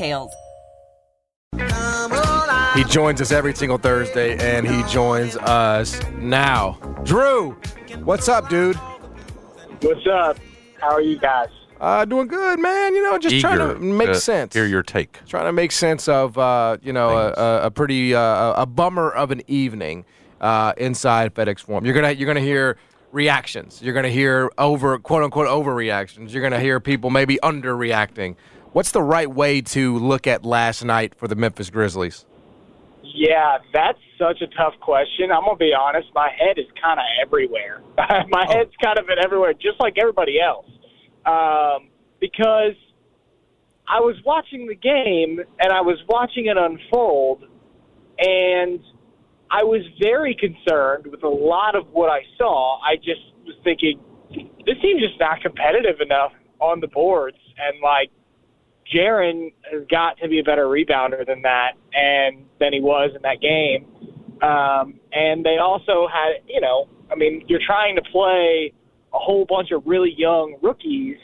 details. He joins us every single Thursday, and he joins us now. Drew, what's up, dude? What's up? How are you guys? Uh, doing good, man. You know, just Eager trying to make to sense. Hear your take. Trying to make sense of, uh, you know, a, a, a pretty uh, a bummer of an evening uh, inside FedEx Forum. You're gonna you're gonna hear reactions. You're gonna hear over quote unquote overreactions. You're gonna hear people maybe underreacting. What's the right way to look at last night for the Memphis Grizzlies? Yeah, that's such a tough question. I'm gonna be honest. My head is kind of everywhere. my Oh. head's kind of been everywhere, just like everybody else. Um, because I was watching the game and I was watching it unfold, and I was very concerned with a lot of what I saw. I just was thinking, this team's just not competitive enough on the boards, and like Jaren has got to be a better rebounder than that, and than he was in that game. Um, and they also had, you know, I mean, you're trying to play a whole bunch of really young rookies,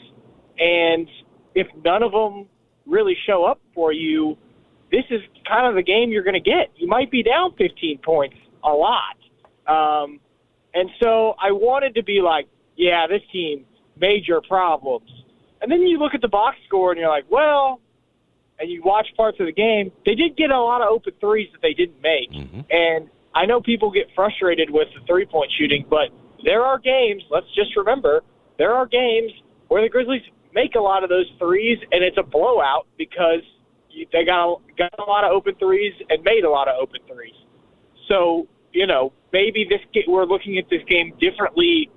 and if none of them really show up for you, this is kind of the game you're going to get. You might be down 15 points a lot. Um, and so I wanted to be like, yeah, this team, major problems. And then you look at the box score and you're like, well, and you watch parts of the game, they did get a lot of open threes that they didn't make. Mm-hmm. And I know people get frustrated with the three point shooting, but there are games, let's just remember, there are games where the Grizzlies make a lot of those threes and it's a blowout because they got a, got a lot of open threes and made a lot of open threes. So, you know, maybe this we're looking at this game differently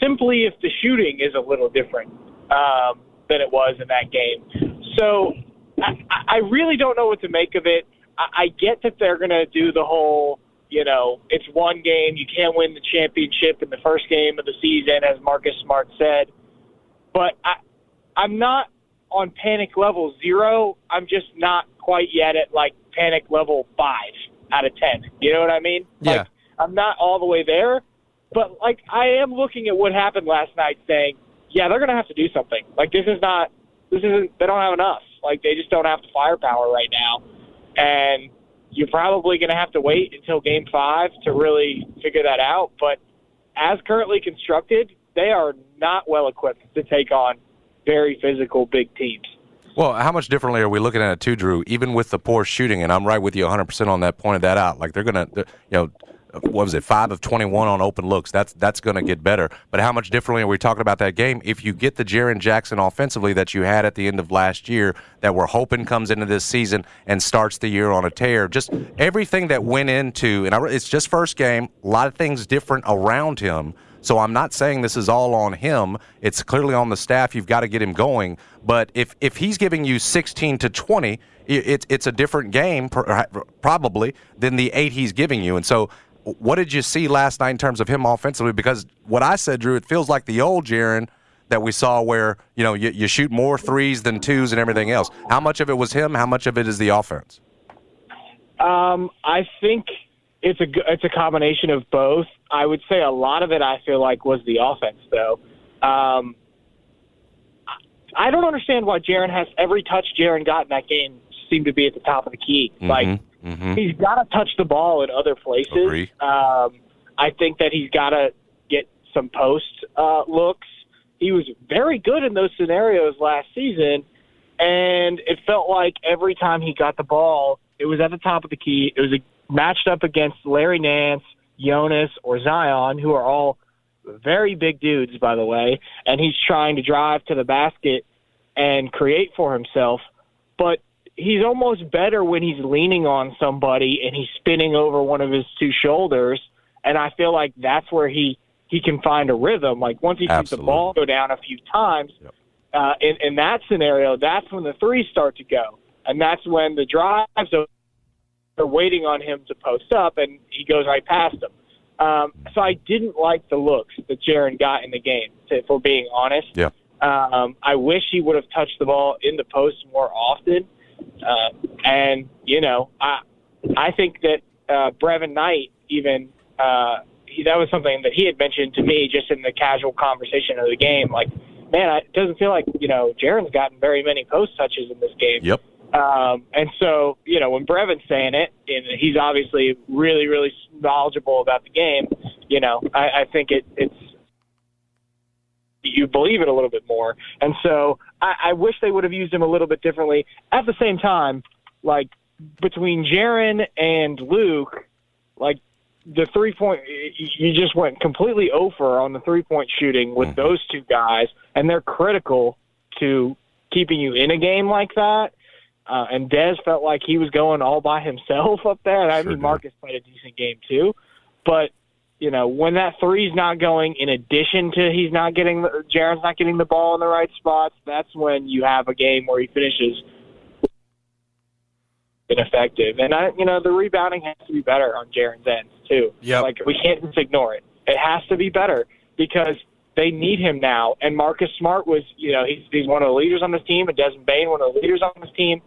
simply if the shooting is a little different um, than it was in that game. So I, I really don't know what to make of it. I, I get that they're going to do the whole, you know, it's one game. You can't win the championship in the first game of the season, as Marcus Smart said. But I, I'm not on panic level zero. I'm just not quite yet at like panic level five out of ten. You know what I mean? Yeah. Like, I'm not all the way there, but like I am looking at what happened last night, saying, yeah, they're going to have to do something. Like this is not, this isn't. They don't have enough. Like they just don't have the firepower right now, and you're probably going to have to wait until Game Five to really figure that out. But as currently constructed, they are not well equipped to take on very physical big teams. Well, how much differently are we looking at it too, Drew? Even with the poor shooting, and I'm right with you 100 percent on that. Pointed that out. Like they're gonna, you know, what was it? Five of 21 on open looks. That's that's gonna get better. But how much differently are we talking about that game? If you get the Jaren Jackson offensively that you had at the end of last year, that we're hoping comes into this season and starts the year on a tear. Just everything that went into, and I, it's just first game. A lot of things different around him. So I'm not saying this is all on him. It's clearly on the staff. You've got to get him going. But if if he's giving you 16 to 20, i- it's it's a different game probably than the eight he's giving you. And so, what did you see last night in terms of him offensively? Because what I said, Drew, it feels like the old Jaren that we saw where you know you, you shoot more threes than twos and everything else. How much of it was him? How much of it is the offense? Um, I think it's a it's a combination of both. I would say a lot of it I feel like was the offense though. Um, I don't understand why Jaren has every touch Jaren got in that game seemed to be at the top of the key. Like Mhm. he's got to touch the ball in other places. Agree. Um, I think that he's got to get some post uh, looks. He was very good in those scenarios last season, and it felt like every time he got the ball, it was at the top of the key. It was a, matched up against Larry Nance, Jonas, or Zion, who are all very big dudes, by the way, and he's trying to drive to the basket and create for himself. But he's almost better when he's leaning on somebody and he's spinning over one of his two shoulders. And I feel like that's where he he can find a rhythm. Like once he sees the ball go down a few times, yep. uh, in, in that scenario, that's when the threes start to go, and that's when the drives are waiting on him to post up, and he goes right past them. Um, so I didn't like the looks that Jaren got in the game, to, for being honest. Yeah. Um, I wish he would have touched the ball in the post more often. Uh, and you know, I I think that uh, Brevin Knight even uh, he, that was something that he had mentioned to me just in the casual conversation of the game. Like, man, it doesn't feel like you know Jaren's gotten very many post touches in this game. Yep. Um, and so, you know, when Brevin's saying it, and he's obviously really, really knowledgeable about the game, you know, I, I think it, it's you believe it a little bit more. And so I, I wish they would have used him a little bit differently. At the same time, like between Jaren and Luke, like the three point, you just went completely over on the three point shooting with mm-hmm. those two guys, and they're critical to keeping you in a game like that. Uh, and Dez felt like he was going all by himself up there. And I sure mean, Marcus played a decent game too, but you know, when that three's not going, in addition to he's not getting the, Jaren's not getting the ball in the right spots, that's when you have a game where he finishes ineffective. And I, you know, the rebounding has to be better on Jaren's end too. Yeah, like we can't just ignore it. It has to be better because they need him now. And Marcus Smart was, you know, he's he's one of the leaders on this team, and Desmond Bane, one of the leaders on this team,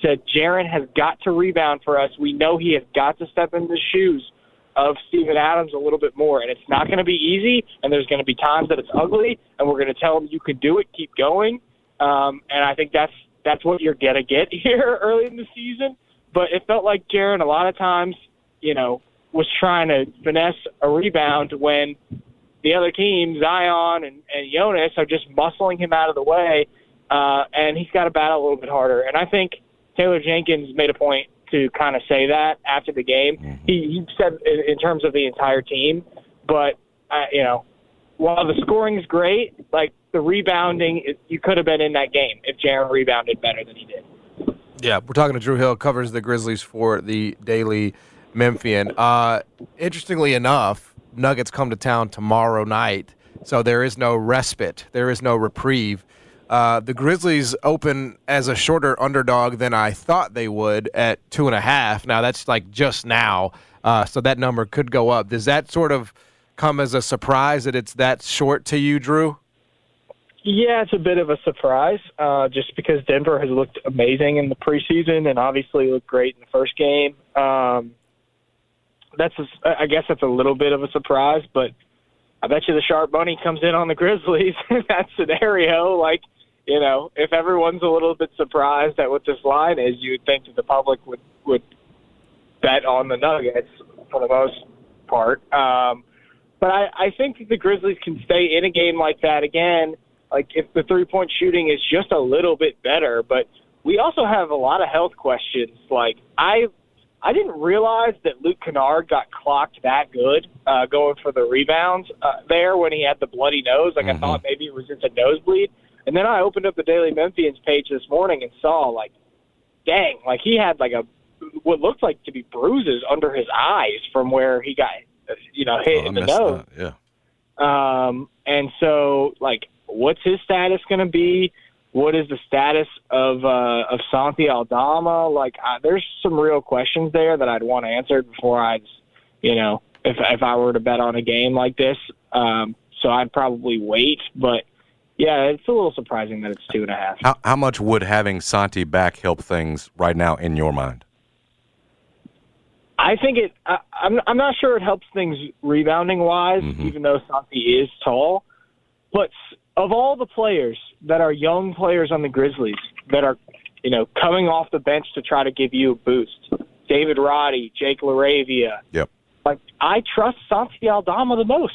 said Jaren has got to rebound for us. We know he has got to step into the shoes of Steven Adams a little bit more. And it's not going to be easy, and there's going to be times that it's ugly, and we're going to tell him you can do it, keep going. Um, and I think that's that's what you're going to get here early in the season. But it felt like Jaren a lot of times, you know, was trying to finesse a rebound when the other team, Zion and, and Jonas, are just muscling him out of the way, uh, and he's got to battle a little bit harder. And I think Taylor Jenkins made a point to kind of say that after the game. Mm-hmm. He, he said in, in terms of the entire team, but uh, you know, while the scoring is great, like the rebounding, it, you could have been in that game if Jaren rebounded better than he did. Yeah, we're talking to Drew Hill, covers the Grizzlies for the Daily Memphian. Uh, interestingly enough, Nuggets come to town tomorrow night, so there is no respite, there is no reprieve uh, the Grizzlies open as a shorter underdog than I thought they would at two and a half. Now that's like just now, uh, so that number could go up. Does that sort of come as a surprise that it's that short to you, Drew? Yeah, it's a bit of a surprise, uh, just because Denver has looked amazing in the preseason and obviously looked great in the first game. Um, that's, a, I guess, that's a little bit of a surprise, but I bet you the sharp money comes in on the Grizzlies in that scenario. Like, you know, if everyone's a little bit surprised at what this line is, you would think that the public would would bet on the Nuggets for the most part. Um, but I, I think that the Grizzlies can stay in a game like that again. Like if the three point shooting is just a little bit better, but we also have a lot of health questions. Like I, I didn't realize that Luke Kennard got clocked that good uh, going for the rebounds uh, there when he had the bloody nose. Like mm-hmm. I thought maybe it was just a nosebleed. And then I opened up the Daily Memphians page this morning and saw like, dang, like he had like a what looked like to be bruises under his eyes from where he got, you know, hit oh, in the nose. yeah. Um, and so like, what's his status going to be? What is the status of uh, of Santi Aldama? Like, I, there's some real questions there that I'd want answered before I'd, you know, if if I were to bet on a game like this. Um, so I'd probably wait, but yeah, it's a little surprising that it's two and a half. How, how much would having Santi back help things right now in your mind? I think it. I, I'm I'm not sure it helps things rebounding wise, mm-hmm. even though Santi is tall. But of all the players that are young players on the Grizzlies that are, you know, coming off the bench to try to give you a boost, David Roddy, Jake LaRavia. Yep. Like I trust Santi Aldama the most.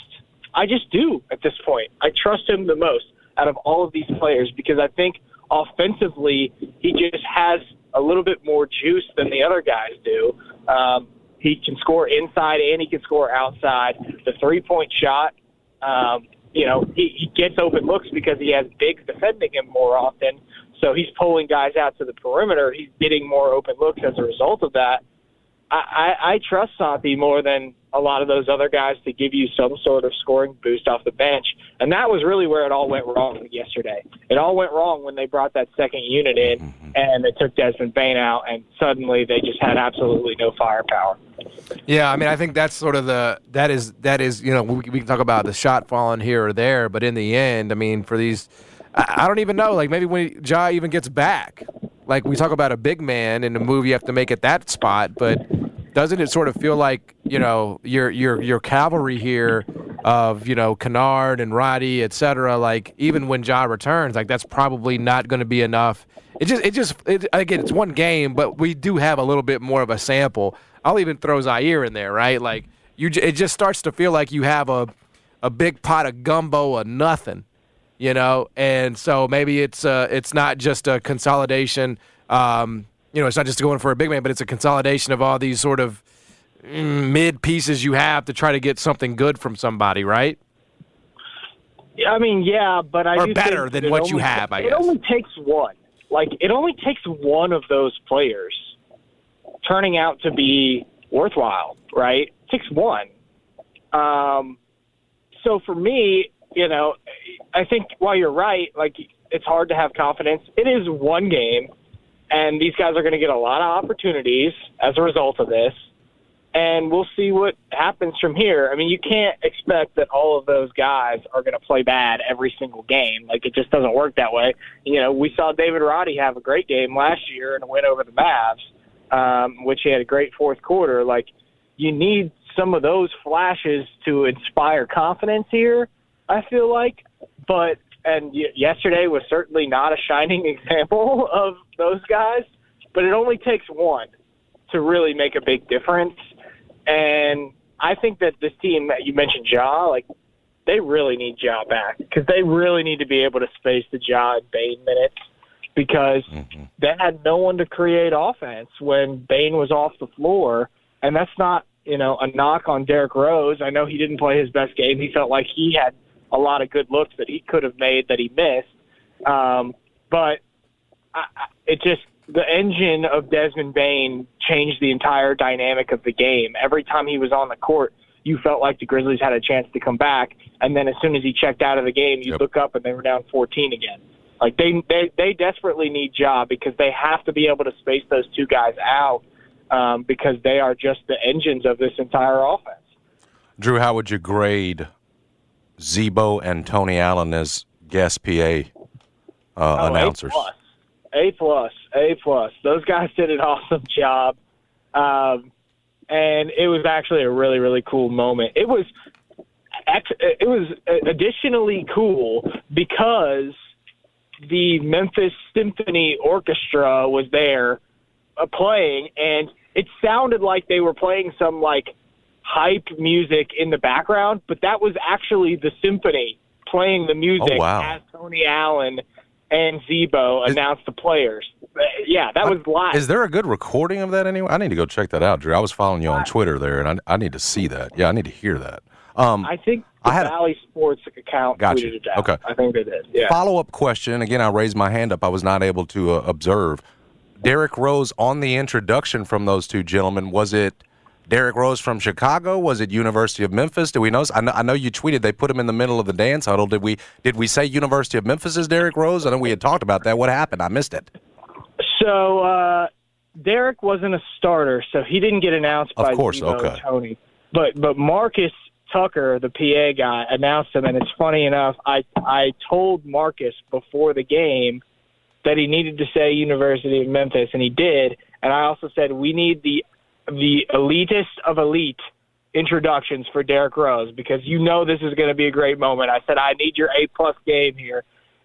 I just do at this point. I trust him the most out of all of these players because I think offensively, he just has a little bit more juice than the other guys do. Um, he can score inside and he can score outside. The three point shot, um, you know, he, he gets open looks because he has bigs defending him more often. So he's pulling guys out to the perimeter. He's getting more open looks as a result of that. I, I, I trust Santi more than a lot of those other guys to give you some sort of scoring boost off the bench. And that was really where it all went wrong yesterday. It all went wrong when they brought that second unit in mm-hmm. and they took Desmond Bane out, and suddenly they just had absolutely no firepower. Yeah, I mean, I think that's sort of the that is that is you know we, we can talk about the shot falling here or there, but in the end, I mean, for these, I, I don't even know. Like maybe when Ja even gets back, like we talk about a big man in the move you have to make at that spot, but doesn't it sort of feel like you know your your your cavalry here of you know Kennard and Roddy, et cetera? Like even when Ja returns, like that's probably not going to be enough. It just it just it, again it's one game, but we do have a little bit more of a sample. I'll even throw Ziaire in there, right? Like you, it just starts to feel like you have a a big pot of gumbo or nothing, you know. And so maybe it's uh it's not just a consolidation. Um, you know, it's not just going for a big man, but it's a consolidation of all these sort of mm, mid pieces you have to try to get something good from somebody, right? I mean, yeah, but I or better than what only, you have. I guess it only takes one. Like it only takes one of those players turning out to be worthwhile, right? It takes one. Um, so for me, you know, I think while you're right, like it's hard to have confidence. It is one game and these guys are going to get a lot of opportunities as a result of this. And we'll see what happens from here. I mean, you can't expect that all of those guys are going to play bad every single game. Like, it just doesn't work that way. You know, we saw David Roddy have a great game last year and win over the Mavs, um, which he had a great fourth quarter. Like, you need some of those flashes to inspire confidence here, I feel like. But and yesterday was certainly not a shining example of those guys, but it only takes one to really make a big difference. And I think that this team that you mentioned, Ja, like they really need Ja back because they really need to be able to space the Ja and Bane minutes because mm-hmm. they had no one to create offense when Bane was off the floor, and that's not you know a knock on Derrick Rose. I know he didn't play his best game. He felt like he had a lot of good looks that he could have made that he missed. Um, but I, it just the engine of Desmond Bane changed the entire dynamic of the game. Every time he was on the court, you felt like the Grizzlies had a chance to come back, and then as soon as he checked out of the game, you yep. look up and they were down 14 again. Like they they they desperately need Ja because they have to be able to space those two guys out um, because they are just the engines of this entire offense. Drew, how would you grade Z-Bo and Tony Allen as guest PA uh, oh, announcers. A plus. A plus, A plus. Those guys did an awesome job, um, and it was actually a really, really cool moment. It was, it was additionally cool because the Memphis Symphony Orchestra was there uh, playing, and it sounded like they were playing some like hype music in the background, but that was actually the symphony playing the music oh, wow. as Tony Allen and Z-Bo announced the players. Yeah, that was live. Is there a good recording of that anyway? I need to go check that out, Drew. I was following you on Twitter there, and I, I need to see that. Yeah, I need to hear that. Um, I think the I had Bally Sports account got tweeted you. it out. Okay. I think they did. Yeah. Follow up question. Again, I raised my hand up. I was not able to uh, observe. Derrick Rose on the introduction from those two gentlemen. Was it – Derrick Rose from Chicago? Was it University of Memphis? Do we know? I know, I know you tweeted they put him in the middle of the dance huddle. Did we did we say University of Memphis is Derrick Rose? I know we had talked about that. What happened? I missed it. So uh, Derrick wasn't a starter, so he didn't get announced of by course, okay. Tony. But but Marcus Tucker, the PA guy, announced him, and it's funny enough. I I told Marcus before the game that he needed to say University of Memphis, and he did. And I also said we need the the elitist of elite introductions for Derrick Rose because you know this is going to be a great moment. I said I need your A plus game here,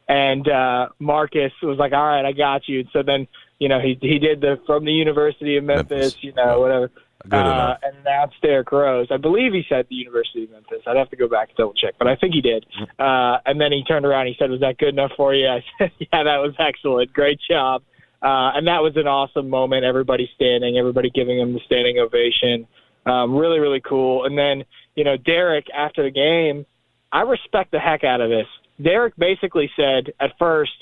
and uh, Marcus was like, "All right, I got you." And So then you know, he he did the from the University of Memphis, Memphis. you know, Yeah. whatever. Good uh, and announced Derrick Rose. I believe he said the University of Memphis. I'd have to go back and double check, but I think he did. Uh, and then he turned around. and He said, "Was that good enough for you?" I said, "Yeah, that was excellent. Great job." Uh, and that was an awesome moment. Everybody standing, everybody giving him the standing ovation. Um, really, really cool. And then, you know, Derrick after the game, I respect the heck out of this. Derrick basically said at first,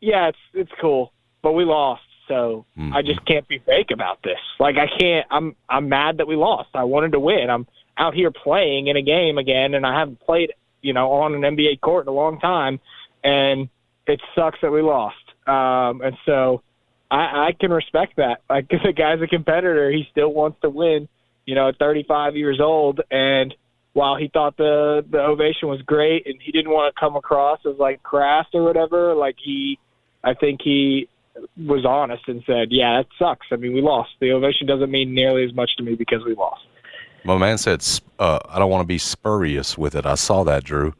"Yeah, it's it's cool, but we lost, so I just can't be fake about this. Like I can't. I'm I'm mad that we lost. I wanted to win. I'm out here playing in a game again, and I haven't played, you know, on an NBA court in a long time, and it sucks that we lost. Um, and so I, I can respect that. Like the guy's a competitor, he still wants to win. You know, at 35 years old, and while he thought the the ovation was great, and he didn't want to come across as like crass or whatever, like he, I think he was honest and said, "Yeah, that sucks. I mean, we lost. The ovation doesn't mean nearly as much to me because we lost." My man said, uh, "I don't want to be spurious with it." I saw that, Drew.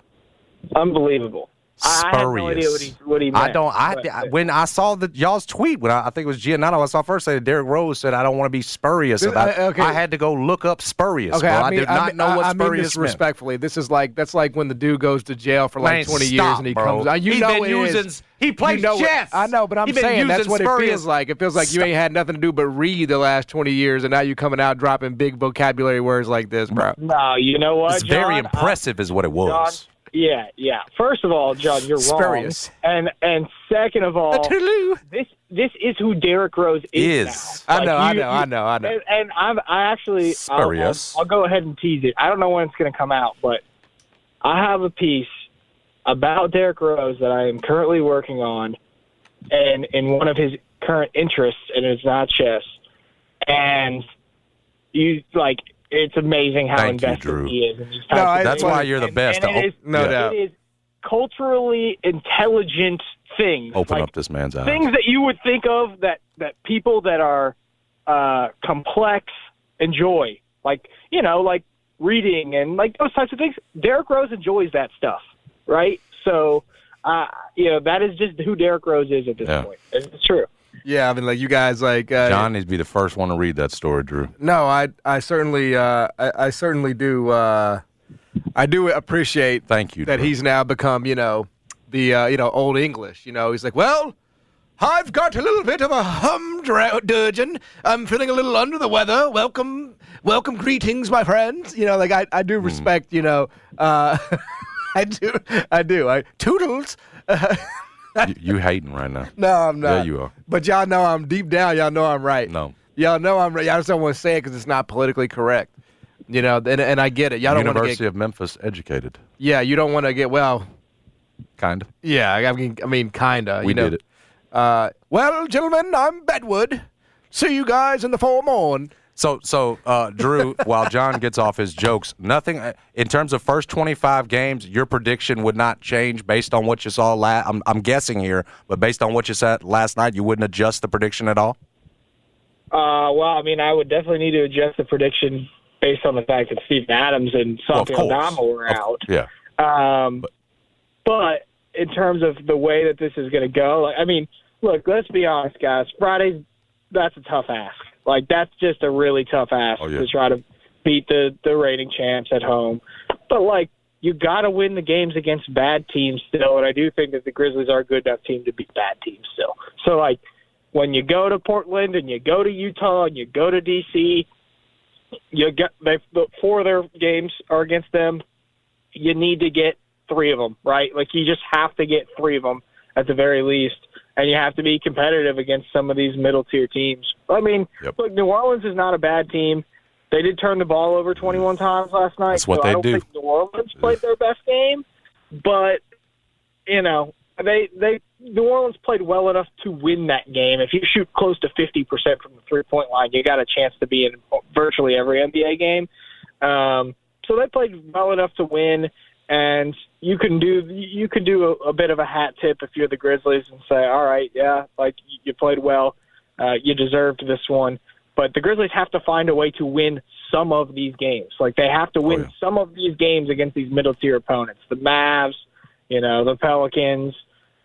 Unbelievable. I had no idea what he what he meant. I don't. I, but- I- when I saw the y'all's tweet when I, I think it was Giannotto, I saw first say Derrick Rose said I don't want to be spurious about. uh, okay. I had to go look up spurious. Okay, bro. I, I, did not mean, know what I, I mean spurious this meant. respectfully. This is like that's like when the dude goes to jail for like Man, 20 years and he bro. comes out. You He know been it is. using- he plays you know it- chess. I know, but I'm He been saying that's using what it feels like. It feels like you ain't had nothing to do but read the last 20 years, and now you coming out dropping big vocabulary words like this, bro. No, you know what? It's very John? impressive, is what it was. John, yeah, yeah. First of all, John, you're Spurious. wrong. And and second of all, this this is who Derrick Rose is. Is. now. I know, I you- know, I know, I know. And, and I'm I actually I'll, I'll, I'll go ahead and tease it. I don't know when it's going to come out, but I have a piece about Derrick Rose that I am currently working on, and in one of his current interests, and it's not chess. And you like it's amazing how Thank you, invested Drew. he is. In these No, types of I- That's why you're the And- best. and to it is- No yeah. doubt. it is culturally intelligent things. Open like up this man's eyes. things that you would think of that that people that are uh, complex enjoy, like you know, like reading and like those types of things. Derrick Rose enjoys that stuff, right? So, uh, you know, that is just who Derrick Rose is at this Yeah. point. It's true. Yeah, I mean, like you guys, like uh, John needs to be the first one to read that story, Drew. No, I I certainly uh, I, I certainly do uh, I do appreciate Thank you, that Drew. he's now become you know the uh, you know old English. You know he's like, well, I've got a little bit of a humdudgeon. I'm feeling a little under the weather. Welcome, welcome, greetings, my friends. You know, like I I Hmm. do respect. You know, uh, I do I do I toodles. you, you hating right now? No, I'm not. Yeah, you are. But y'all know I'm deep down. Y'all know I'm right. No. Y'all know I'm right. Y'all just don't want to say it because it's not politically correct. You know, and, and I get it. Y'all don't want to University get. of Memphis educated, Yeah, you don't want to get. Well, kind of. yeah. I mean, I mean, kinda. We you know. did it. Uh, well, gentlemen, I'm Bedwood. See you guys in the morn. So, so uh, Drew, while John gets off his jokes, nothing uh, in terms of first twenty-five games. Your prediction would not change based on what you saw. La- I'm, I'm guessing here, but based on what you said last night, you wouldn't adjust the prediction at all. Uh, well, I mean, I would definitely need to adjust the prediction based on the fact that Steve Adams and Well, Santi. Aldama were Of- out. Yeah. Um, but in terms of the way that this is going to go, like, I mean, look, let's be honest, guys. Friday, that's a tough ask. Like that's just a really tough ask Oh, yeah. to try to beat the the reigning champs at home. But like, you got to win the games against bad teams still, and I do think that the Grizzlies are a good enough team to beat bad teams still. So like, when you go to Portland and you go to Utah and you go to DC, you get they the four of their games are against them. You need to get three of them, right? Like you just have to get three of them at the very least, and you have to be competitive against some of these middle tier teams. I mean, Yep. look, New Orleans is not a bad team. They did turn the ball over 21 times last night. That's what so they I don't do. think New Orleans played their best game, but you know they they New Orleans played well enough to win that game. If you shoot close to 50% from the three point line, you got a chance to be in virtually every NBA game. Um, so they played well enough to win, and you can do you can do a, a bit of a hat tip if you're the Grizzlies and say, all right, yeah, like you played well, uh, you deserved this one. But the Grizzlies have to find a way to win some of these games. Like they have to win yeah. some of these games against these middle tier opponents, the Mavs, you know, the Pelicans,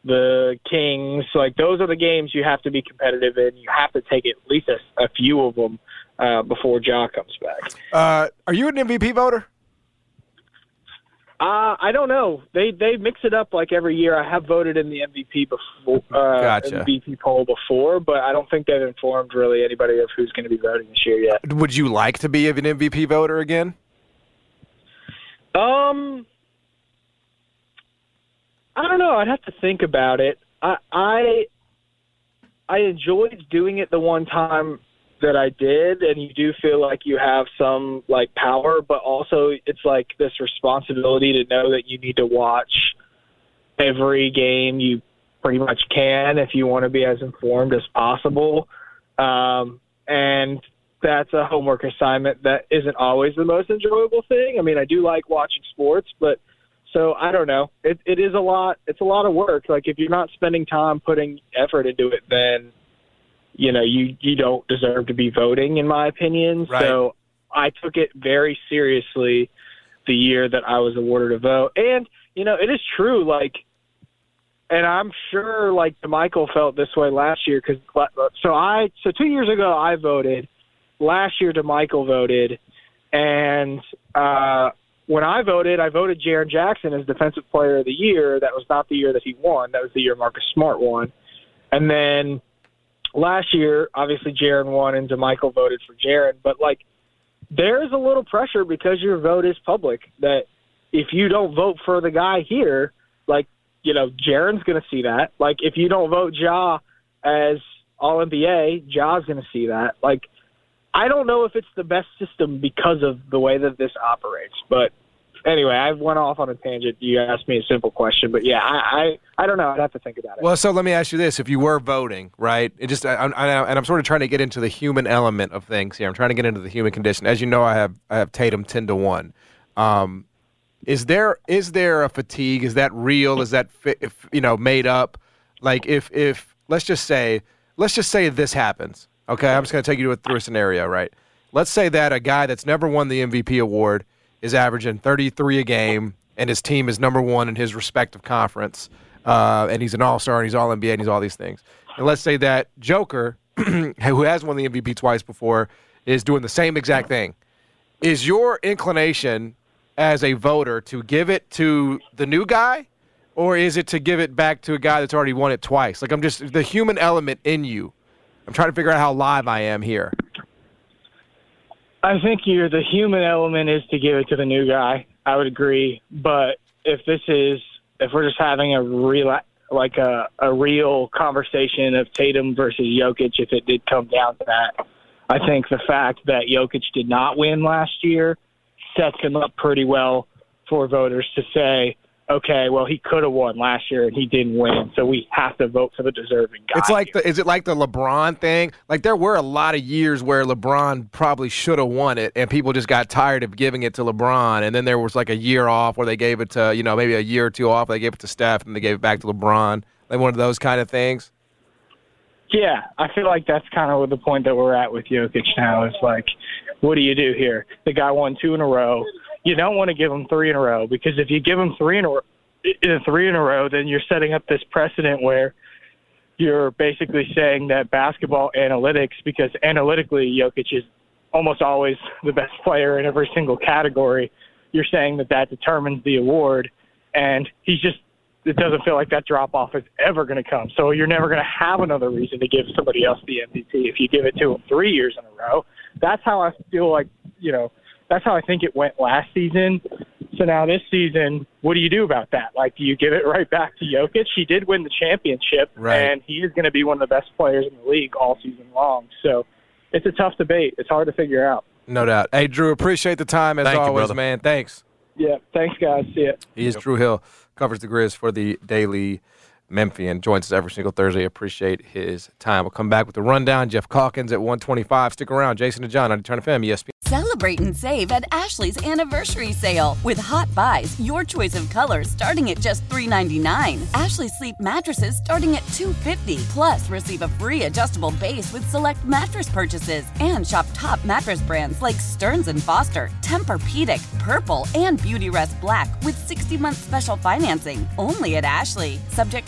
the Kings. Like those are the games you have to be competitive in. You have to take at least a, a few of them uh, before Ja comes back. Uh, are you an MVP voter? Uh, I don't know. They they mix it up like every year. I have voted in the MVP before, uh, Gotcha. MVP poll before, but I don't think they've informed really anybody of who's going to be voting this year yet. Would you like to be an MVP voter again? Um, I don't know. I'd have to think about it. I I I enjoyed doing it the one time that I did, and you do feel like you have some like power, but also it's like this responsibility to know that you need to watch every game you pretty much can if you want to be as informed as possible. Um, and that's a homework assignment that isn't always the most enjoyable thing. I mean, I do like watching sports, but so I don't know. It it is a lot. It's a lot of work. Like if you're not spending time putting effort into it, then you know you you don't deserve to be voting, in my opinion. Right. So I took it very seriously the year that I was awarded a vote, and you know it is true. Like, and I'm sure like Michael felt this way last year because so I so two years ago I voted. Last year, Damichael voted, and uh, when I voted, I voted Jaren Jackson as Defensive Player of the Year. That was not the year that he won. That was the year Marcus Smart won. And then last year, obviously Jaren won and Damichael voted for Jaren. But like, there's a little pressure because your vote is public. That if you don't vote for the guy here, like you know, Jaren's going to see that. Like if you don't vote Ja as All NBA, Ja's going to see that. Like I don't know if it's the best system because of the way that this operates, but anyway, I went off on a tangent. You asked me a simple question, but yeah, I I, I don't know. I'd have to think about it. Well, so let me ask you this: If you were voting, right? It just, I, I, and I'm sort of trying to get into the human element of things here. I'm trying to get into the human condition. As you know, I have I have Tatum ten to one. Um, is there is there a fatigue? Is that real? Is that if, you know made up? Like if if let's just say let's just say this happens. Okay, I'm just going to take you through a scenario, right? Let's say that a guy that's never won the MVP award is averaging 33 a game, and his team is number one in his respective conference, uh, and he's an All Star, and he's All NBA, and he's all these things. And let's say that Joker, who has won the MVP twice before, is doing the same exact thing. Is your inclination as a voter to give it to the new guy, or is it to give it back to a guy that's already won it twice? Like I'm just the human element in you. I'm trying to figure out how live I am here. I think you're the human element is to give it to the new guy. I would agree, but if this is if we're just having a real like a a real conversation of Tatum versus Jokic, if it did come down to that, I think the fact that Jokic did not win last year sets him up pretty well for voters to say, okay, well he could have won last year and he didn't win, so we have to vote for the deserving guy. It's like the is it like the LeBron thing? Like there were a lot of years where LeBron probably should have won it, and people just got tired of giving it to LeBron. And then there was like a year off where they gave it to you know maybe a year or two off. They gave it to Steph, and they gave it back to LeBron. Like one of those kind of things. Yeah, I feel like that's kind of the point that we're at with Jokic now. Is like, what do you do here? The guy won two in a row. You don't want to give them three in a row because if you give them three in a row, three in a row, then you're setting up this precedent where you're basically saying that basketball analytics, because analytically Jokic is almost always the best player in every single category. You're saying that that determines the award, and he's just it doesn't feel like that drop off is ever going to come. So you're never going to have another reason to give somebody else the MVP if you give it to him three years in a row. That's how I feel like you know. That's how I think it went last season. So now this season, what do you do about that? Like, do you give it right back to Jokic? He did win the championship, Right. and he is going to be one of the best players in the league all season long. So it's a tough debate. It's hard to figure out. No doubt. Hey, Drew, appreciate the time as Thank always, brother. man. Thanks. Yeah. Thanks, guys. See ya. He is Drew Hill, covers the Grizz for the Daily Memphian. Joins us every single Thursday. Appreciate his time. We'll come back with the rundown. Geoff Calkins at 125. Stick around. Jason and John on Turn FM, ESPN. Celebrate and save at Ashley's anniversary sale with Hot Buys, your choice of colors starting at just $3.99. Ashley Sleep mattresses starting at $2.50. Plus, receive a free adjustable base with select mattress purchases and shop top mattress brands like Stearns and Foster, Tempur-Pedic, Purple, and Beauty Rest Black with 60-month special financing only at Ashley. Subject